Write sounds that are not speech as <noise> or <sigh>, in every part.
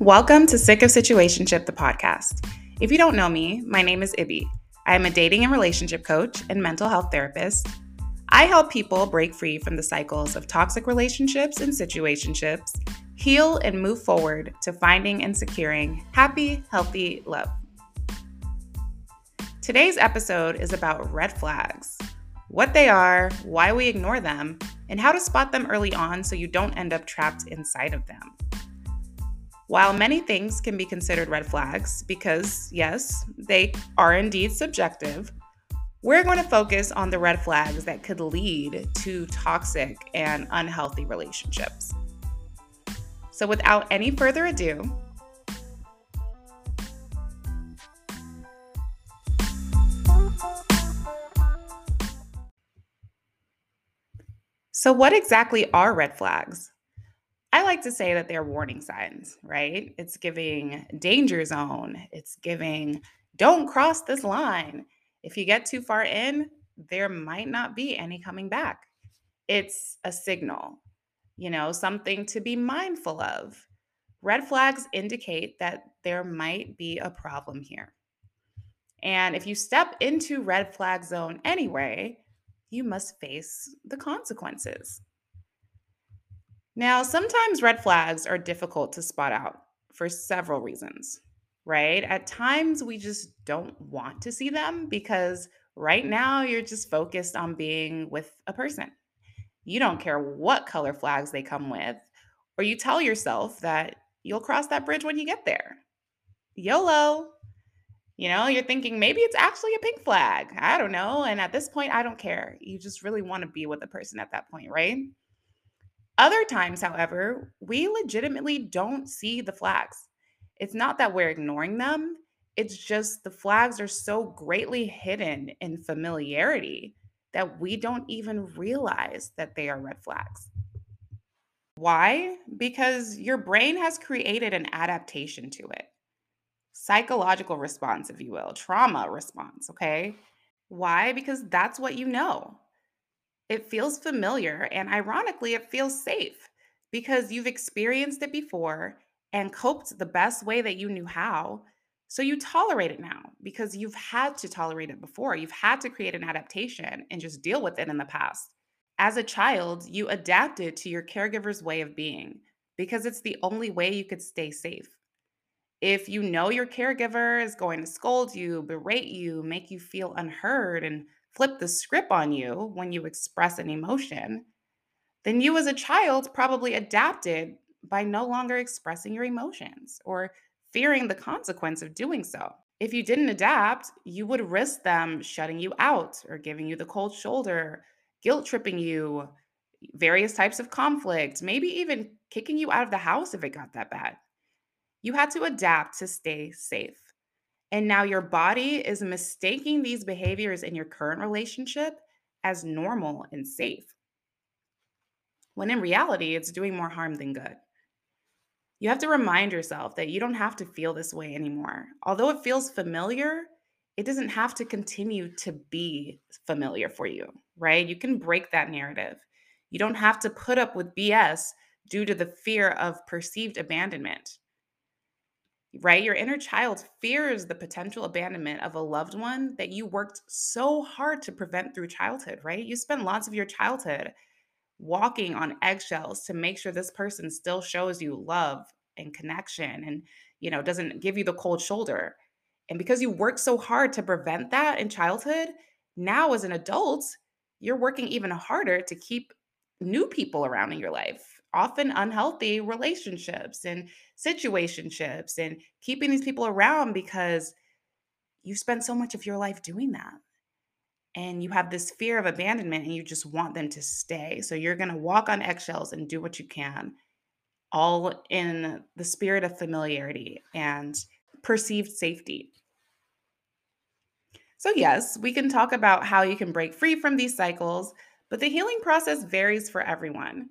Welcome to Sick of Situationship, the podcast. If you don't know me, my name is Ibby. I am a dating and relationship coach and mental health therapist. I help people break free from the cycles of toxic relationships and situationships, heal and move forward to finding and securing happy, healthy love. Today's episode is about red flags what they are, why we ignore them, and how to spot them early on so you don't end up trapped inside of them. While many things can be considered red flags, because yes, they are indeed subjective, we're going to focus on the red flags that could lead to toxic and unhealthy relationships. So, without any further ado, So, what exactly are red flags? I like to say that they're warning signs, right? It's giving danger zone. It's giving don't cross this line. If you get too far in, there might not be any coming back. It's a signal, you know, something to be mindful of. Red flags indicate that there might be a problem here. And if you step into red flag zone anyway, you must face the consequences. Now, sometimes red flags are difficult to spot out for several reasons, right? At times, we just don't want to see them because right now you're just focused on being with a person. You don't care what color flags they come with, or you tell yourself that you'll cross that bridge when you get there. YOLO. You know, you're thinking maybe it's actually a pink flag. I don't know. And at this point, I don't care. You just really want to be with a person at that point, right? Other times, however, we legitimately don't see the flags. It's not that we're ignoring them, it's just the flags are so greatly hidden in familiarity that we don't even realize that they are red flags. Why? Because your brain has created an adaptation to it psychological response, if you will, trauma response, okay? Why? Because that's what you know. It feels familiar, and ironically, it feels safe because you've experienced it before and coped the best way that you knew how. So you tolerate it now because you've had to tolerate it before. You've had to create an adaptation and just deal with it in the past. As a child, you adapted to your caregiver's way of being because it's the only way you could stay safe. If you know your caregiver is going to scold you, berate you, make you feel unheard, and flip the script on you when you express an emotion, then you as a child probably adapted by no longer expressing your emotions or fearing the consequence of doing so. If you didn't adapt, you would risk them shutting you out or giving you the cold shoulder, guilt tripping you, various types of conflict, maybe even kicking you out of the house if it got that bad. You had to adapt to stay safe. And now your body is mistaking these behaviors in your current relationship as normal and safe. When in reality, it's doing more harm than good. You have to remind yourself that you don't have to feel this way anymore. Although it feels familiar, it doesn't have to continue to be familiar for you, right? You can break that narrative. You don't have to put up with BS due to the fear of perceived abandonment right? Your inner child fears the potential abandonment of a loved one that you worked so hard to prevent through childhood, right? You spend lots of your childhood walking on eggshells to make sure this person still shows you love and connection and, you know, doesn't give you the cold shoulder. And because you worked so hard to prevent that in childhood, now as an adult, you're working even harder to keep new people around in your life often unhealthy relationships and situationships and keeping these people around because you spend so much of your life doing that. And you have this fear of abandonment and you just want them to stay. So you're going to walk on eggshells and do what you can, all in the spirit of familiarity and perceived safety. So, yes, we can talk about how you can break free from these cycles, but the healing process varies for everyone.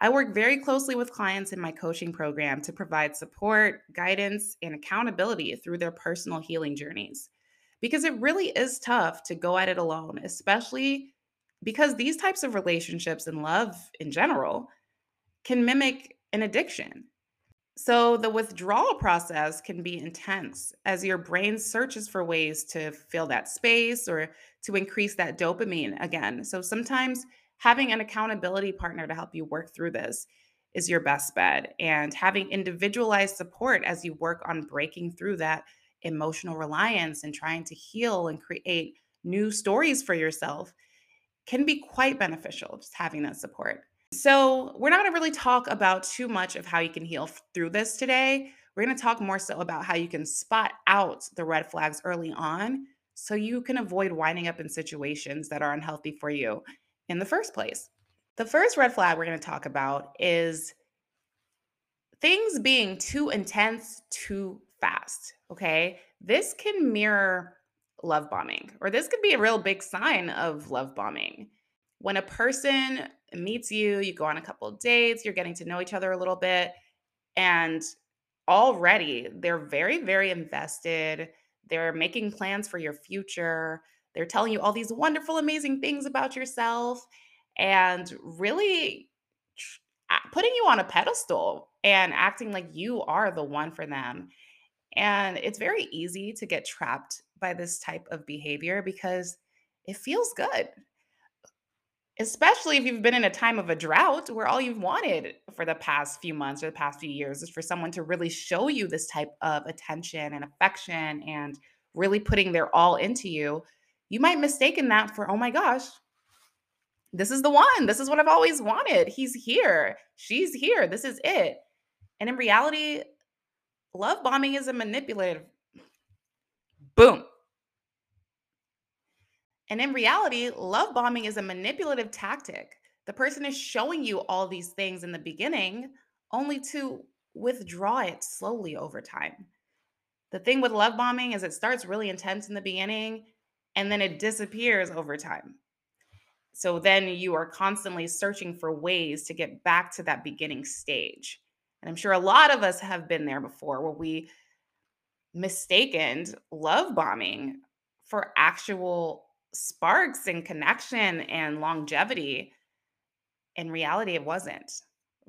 I work very closely with clients in my coaching program to provide support, guidance, and accountability through their personal healing journeys. Because it really is tough to go at it alone, especially because these types of relationships and love in general can mimic an addiction. So, the withdrawal process can be intense as your brain searches for ways to fill that space or to increase that dopamine again. So, sometimes having an accountability partner to help you work through this is your best bet. And having individualized support as you work on breaking through that emotional reliance and trying to heal and create new stories for yourself can be quite beneficial, just having that support. So, we're not going to really talk about too much of how you can heal through this today. We're going to talk more so about how you can spot out the red flags early on so you can avoid winding up in situations that are unhealthy for you in the first place. The first red flag we're going to talk about is things being too intense too fast. Okay. This can mirror love bombing, or this could be a real big sign of love bombing. When a person meets you, you go on a couple of dates, you're getting to know each other a little bit, and already they're very, very invested. They're making plans for your future. They're telling you all these wonderful, amazing things about yourself and really putting you on a pedestal and acting like you are the one for them. And it's very easy to get trapped by this type of behavior because it feels good. Especially if you've been in a time of a drought where all you've wanted for the past few months or the past few years is for someone to really show you this type of attention and affection and really putting their all into you. You might mistaken that for, oh my gosh, this is the one. This is what I've always wanted. He's here. She's here. This is it. And in reality, love bombing is a manipulative boom. And in reality, love bombing is a manipulative tactic. The person is showing you all these things in the beginning only to withdraw it slowly over time. The thing with love bombing is it starts really intense in the beginning and then it disappears over time. So then you are constantly searching for ways to get back to that beginning stage. And I'm sure a lot of us have been there before where we mistaken love bombing for actual sparks and connection and longevity. In reality, it wasn't,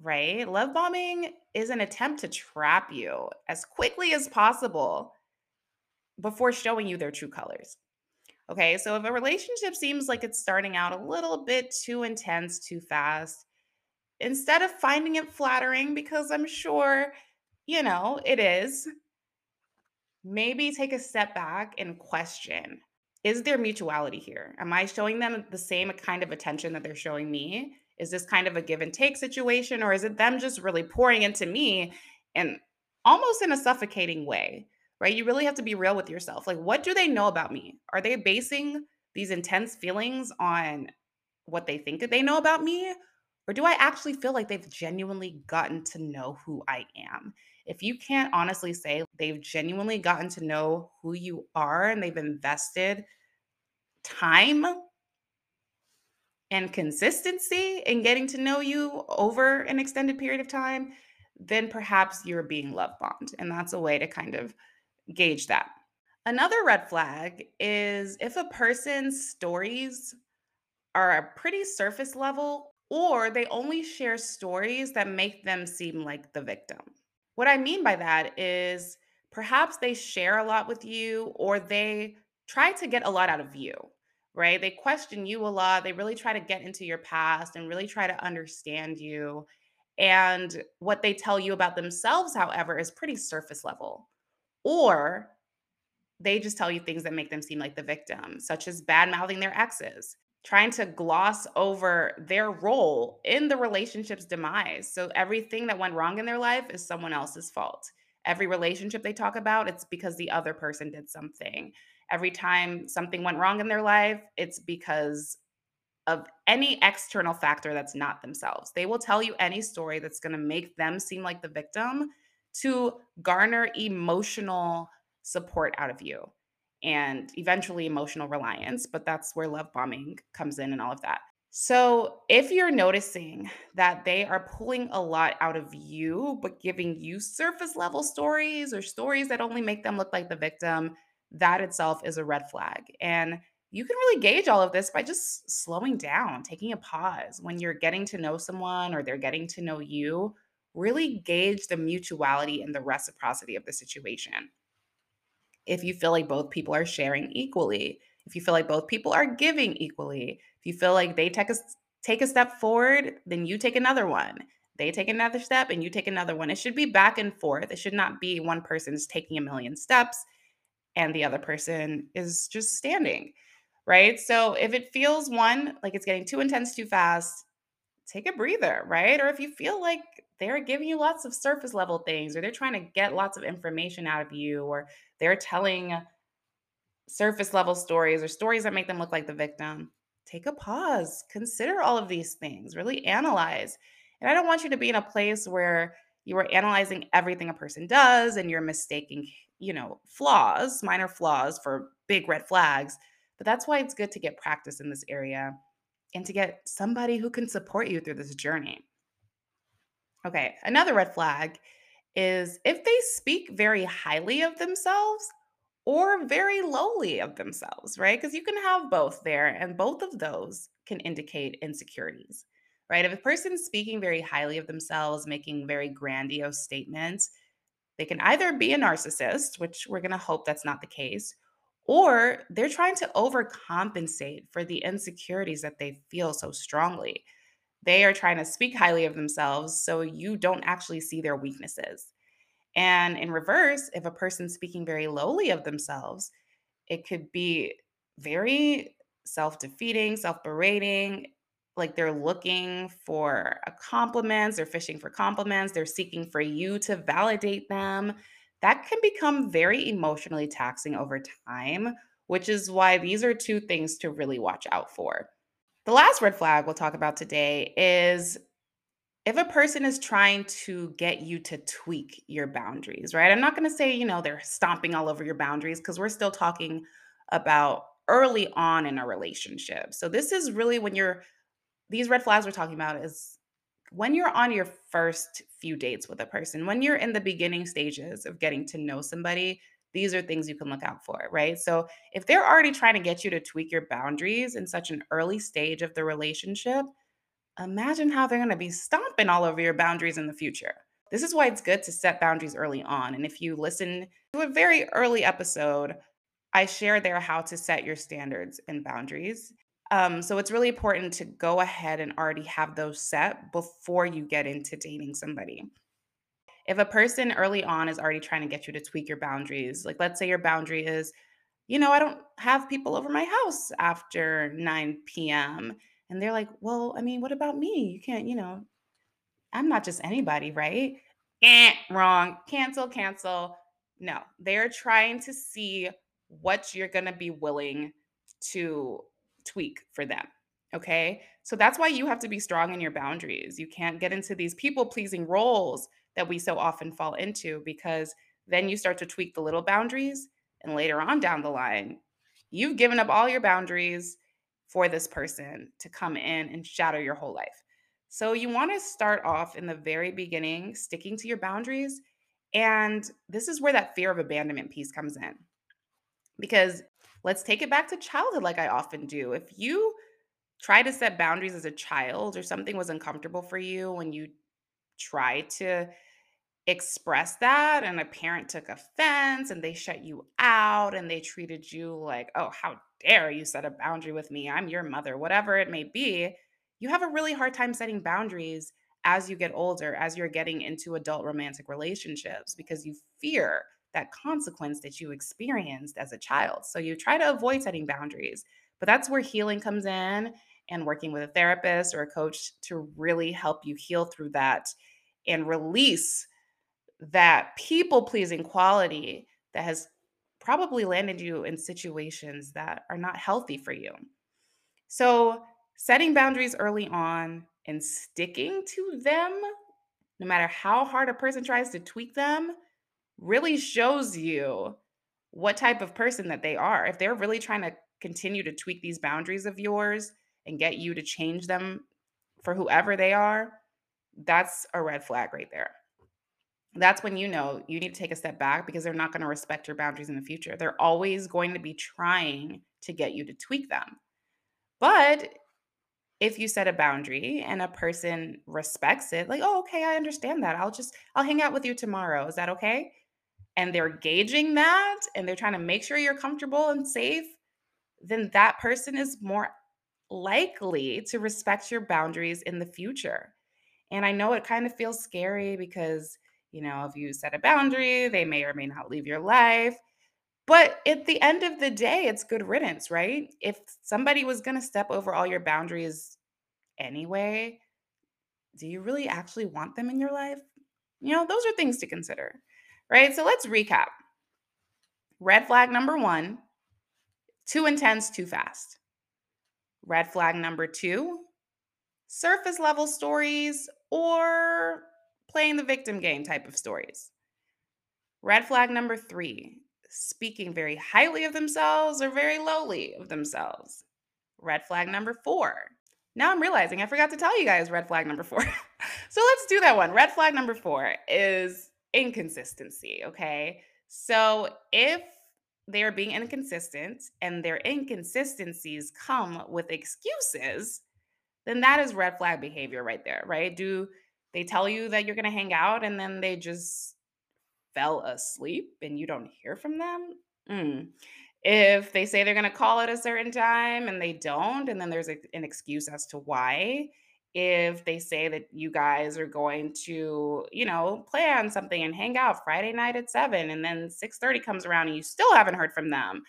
right? Love bombing is an attempt to trap you as quickly as possible before showing you their true colors. Okay, so if a relationship seems like it's starting out a little bit too intense, too fast, instead of finding it flattering, because I'm sure, you know, it is, maybe take a step back and question is there mutuality here? Am I showing them the same kind of attention that they're showing me? Is this kind of a give and take situation, or is it them just really pouring into me and almost in a suffocating way? Right? You really have to be real with yourself. Like, what do they know about me? Are they basing these intense feelings on what they think that they know about me? Or do I actually feel like they've genuinely gotten to know who I am? If you can't honestly say they've genuinely gotten to know who you are and they've invested time and consistency in getting to know you over an extended period of time, then perhaps you're being love bombed. And that's a way to kind of gauge that. Another red flag is if a person's stories are pretty surface level or they only share stories that make them seem like the victim. What I mean by that is perhaps they share a lot with you or they try to get a lot out of you, right? They question you a lot. They really try to get into your past and really try to understand you. And what they tell you about themselves, however, is pretty surface level. Or they just tell you things that make them seem like the victim, such as bad mouthing their exes, trying to gloss over their role in the relationship's demise. So everything that went wrong in their life is someone else's fault. Every relationship they talk about, it's because the other person did something. Every time something went wrong in their life, it's because of any external factor that's not themselves. They will tell you any story that's going to make them seem like the victim to garner emotional support out of you and eventually emotional reliance. But that's where love bombing comes in and all of that. So, if you're noticing that they are pulling a lot out of you, but giving you surface level stories or stories that only make them look like the victim, that itself is a red flag. And you can really gauge all of this by just slowing down, taking a pause when you're getting to know someone or they're getting to know you. Really gauge the mutuality and the reciprocity of the situation. If you feel like both people are sharing equally, if you feel like both people are giving equally, if you feel like they take a take a step forward, then you take another one. They take another step and you take another one. It should be back and forth. It should not be one person's taking a million steps and the other person is just standing, right? So if it feels one like it's getting too intense too fast, take a breather, right? Or if you feel like they're giving you lots of surface level things or they're trying to get lots of information out of you or they're telling surface level stories or stories that make them look like the victim, take a pause, consider all of these things, really analyze. And I don't want you to be in a place where you are analyzing everything a person does and you're mistaking, you know, flaws, minor flaws for big red flags. But that's why it's good to get practice in this area and to get somebody who can support you through this journey. Okay, another red flag is if they speak very highly of themselves or very lowly of themselves, right? Because you can have both there, and both of those can indicate insecurities, right? If a person's speaking very highly of themselves, making very grandiose statements, they can either be a narcissist, which we're going to hope that's not the case, or they're trying to overcompensate for the insecurities that they feel so strongly. They are trying to speak highly of themselves so you don't actually see their weaknesses. And in reverse, if a person's speaking very lowly of themselves, it could be very self defeating, self berating, like they're looking for compliments, they're fishing for compliments, they're seeking for you to validate them. That can become very emotionally taxing over time, which is why these are two things to really watch out for. The last red flag we'll talk about today is if a person is trying to get you to tweak your boundaries, right? I'm not going to say, you know, they're stomping all over your boundaries because we're still talking about early on in a relationship. So this is really when you're these red flags we're talking about is when you're on your first few dates with a person, when you're in the beginning stages of getting to know somebody, these are things you can look out for, right? So if they're already trying to get you to tweak your boundaries in such an early stage of the relationship, imagine how they're going to be stomping all over your boundaries in the future. This is why it's good to set boundaries early on. And if you listen to a very early episode, I share there how to set your standards and boundaries. Um, so it's really important to go ahead and already have those set before you get into dating somebody. If a person early on is already trying to get you to tweak your boundaries, like let's say your boundary is, you know, I don't have people over my house after 9 p.m. And they're like, well, I mean, what about me? You can't, you know, I'm not just anybody, right? Eh, wrong. Cancel, cancel. No, they're trying to see what you're going to be willing to tweak for them. Okay. So that's why you have to be strong in your boundaries. You can't get into these people pleasing roles that we so often fall into because then you start to tweak the little boundaries. And later on down the line, you've given up all your boundaries for this person to come in and shatter your whole life. So you want to start off in the very beginning, sticking to your boundaries. And this is where that fear of abandonment piece comes in. Because let's take it back to childhood, like I often do. If you try to set boundaries as a child or something was uncomfortable for you when you try to express that and a parent took offense and they shut you out and they treated you like, oh, how dare you set a boundary with me? I'm your mother, whatever it may be. You have a really hard time setting boundaries as you get older, as you're getting into adult romantic relationships, because you fear that consequence that you experienced as a child. So you try to avoid setting boundaries. But that's where healing comes in and working with a therapist or a coach to really help you heal through that and release that people pleasing quality that has probably landed you in situations that are not healthy for you. So, setting boundaries early on and sticking to them, no matter how hard a person tries to tweak them, really shows you what type of person that they are. If they're really trying to continue to tweak these boundaries of yours and get you to change them for whoever they are, that's a red flag right there. That's when you know you need to take a step back because they're not going to respect your boundaries in the future. They're always going to be trying to get you to tweak them. But if you set a boundary and a person respects it, like, oh, okay, I understand that. I'll just, I'll hang out with you tomorrow. Is that okay? And they're gauging that and they're trying to make sure you're comfortable and safe, then that person is more likely to respect your boundaries in the future. And I know it kind of feels scary because, you know, if you set a boundary, they may or may not leave your life. But at the end of the day, it's good riddance, right? If somebody was going to step over all your boundaries anyway, do you really actually want them in your life? You know, those are things to consider, right? So let's recap. Red flag number one too intense, too fast. Red flag number two surface level stories or playing the victim game type of stories. Red flag number three speaking very highly of themselves or very lowly of themselves. Red flag number four. Now I'm realizing I forgot to tell you guys red flag number four. <laughs> so let's do that one. Red flag number four is inconsistency. Okay. So if they are being inconsistent and their inconsistencies come with excuses, then that is red flag behavior right there, right? Do they tell you that you're going to hang out and then they just fell asleep and you don't hear from them, mm. if they say they're going to call at a certain time and they don't, and then there's a, an excuse as to why, if they say that you guys are going to, you know, plan something and hang out Friday night at 7 and then 6:30 comes around and you still haven't heard from them.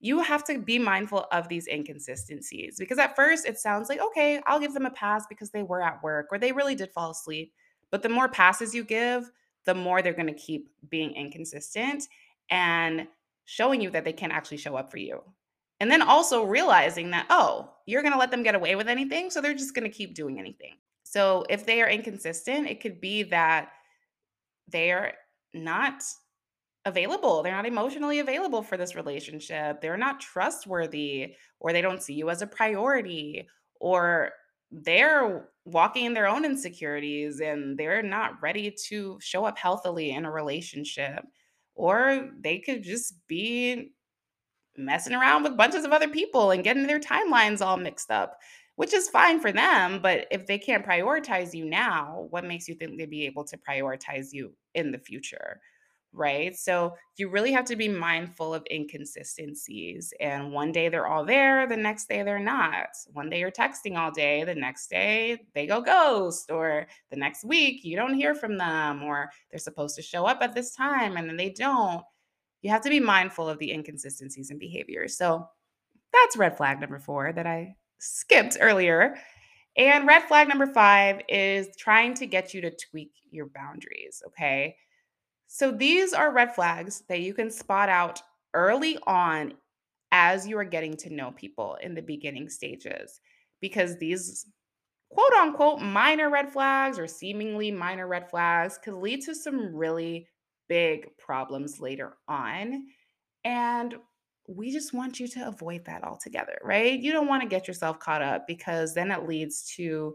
You have to be mindful of these inconsistencies because at first it sounds like, okay, I'll give them a pass because they were at work or they really did fall asleep. But the more passes you give, the more they're going to keep being inconsistent and showing you that they can actually show up for you. And then also realizing that, oh, you're going to let them get away with anything. So they're just going to keep doing anything. So if they are inconsistent, it could be that they're not available. They're not emotionally available for this relationship. They're not trustworthy, or they don't see you as a priority, or they're walking in their own insecurities and they're not ready to show up healthily in a relationship. Or they could just be messing around with bunches of other people and getting their timelines all mixed up, which is fine for them. But if they can't prioritize you now, what makes you think they'd be able to prioritize you in the future? right? So you really have to be mindful of inconsistencies. And one day they're all there, the next day they're not. One day you're texting all day, the next day they go ghost, or the next week you don't hear from them, or they're supposed to show up at this time and then they don't. You have to be mindful of the inconsistencies in behavior. So that's red flag number four that I skipped earlier. And red flag number five is trying to get you to tweak your boundaries. Okay. So these are red flags that you can spot out early on as you are getting to know people in the beginning stages because these quote unquote minor red flags or seemingly minor red flags could lead to some really big problems later on. And we just want you to avoid that altogether, right? You don't want to get yourself caught up because then it leads to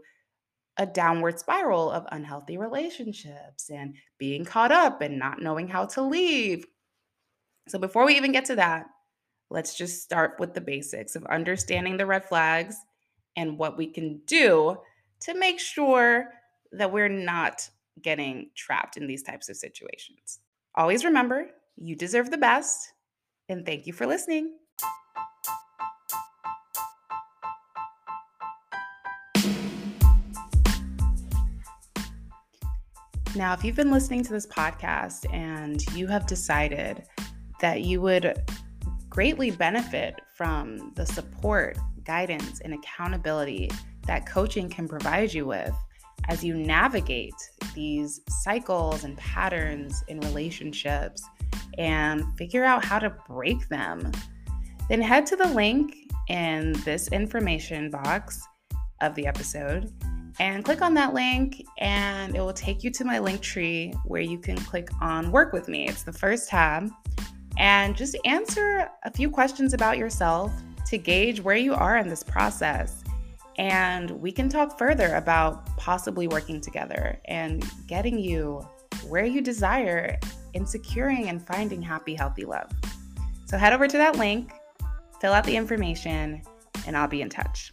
a downward spiral of unhealthy relationships and being caught up and not knowing how to leave. So, before we even get to that, let's just start with the basics of understanding the red flags and what we can do to make sure that we're not getting trapped in these types of situations. Always remember, you deserve the best, and thank you for listening. Now, if you've been listening to this podcast and you have decided that you would greatly benefit from the support, guidance, and accountability that coaching can provide you with as you navigate these cycles and patterns in relationships and figure out how to break them, then head to the link in this information box of the episode and click on that link and it will take you to my link tree where you can click on work with me. It's the first tab and just answer a few questions about yourself to gauge where you are in this process. And we can talk further about possibly working together and getting you where you desire in securing and finding happy, healthy love. So head over to that link, fill out the information, and I'll be in touch.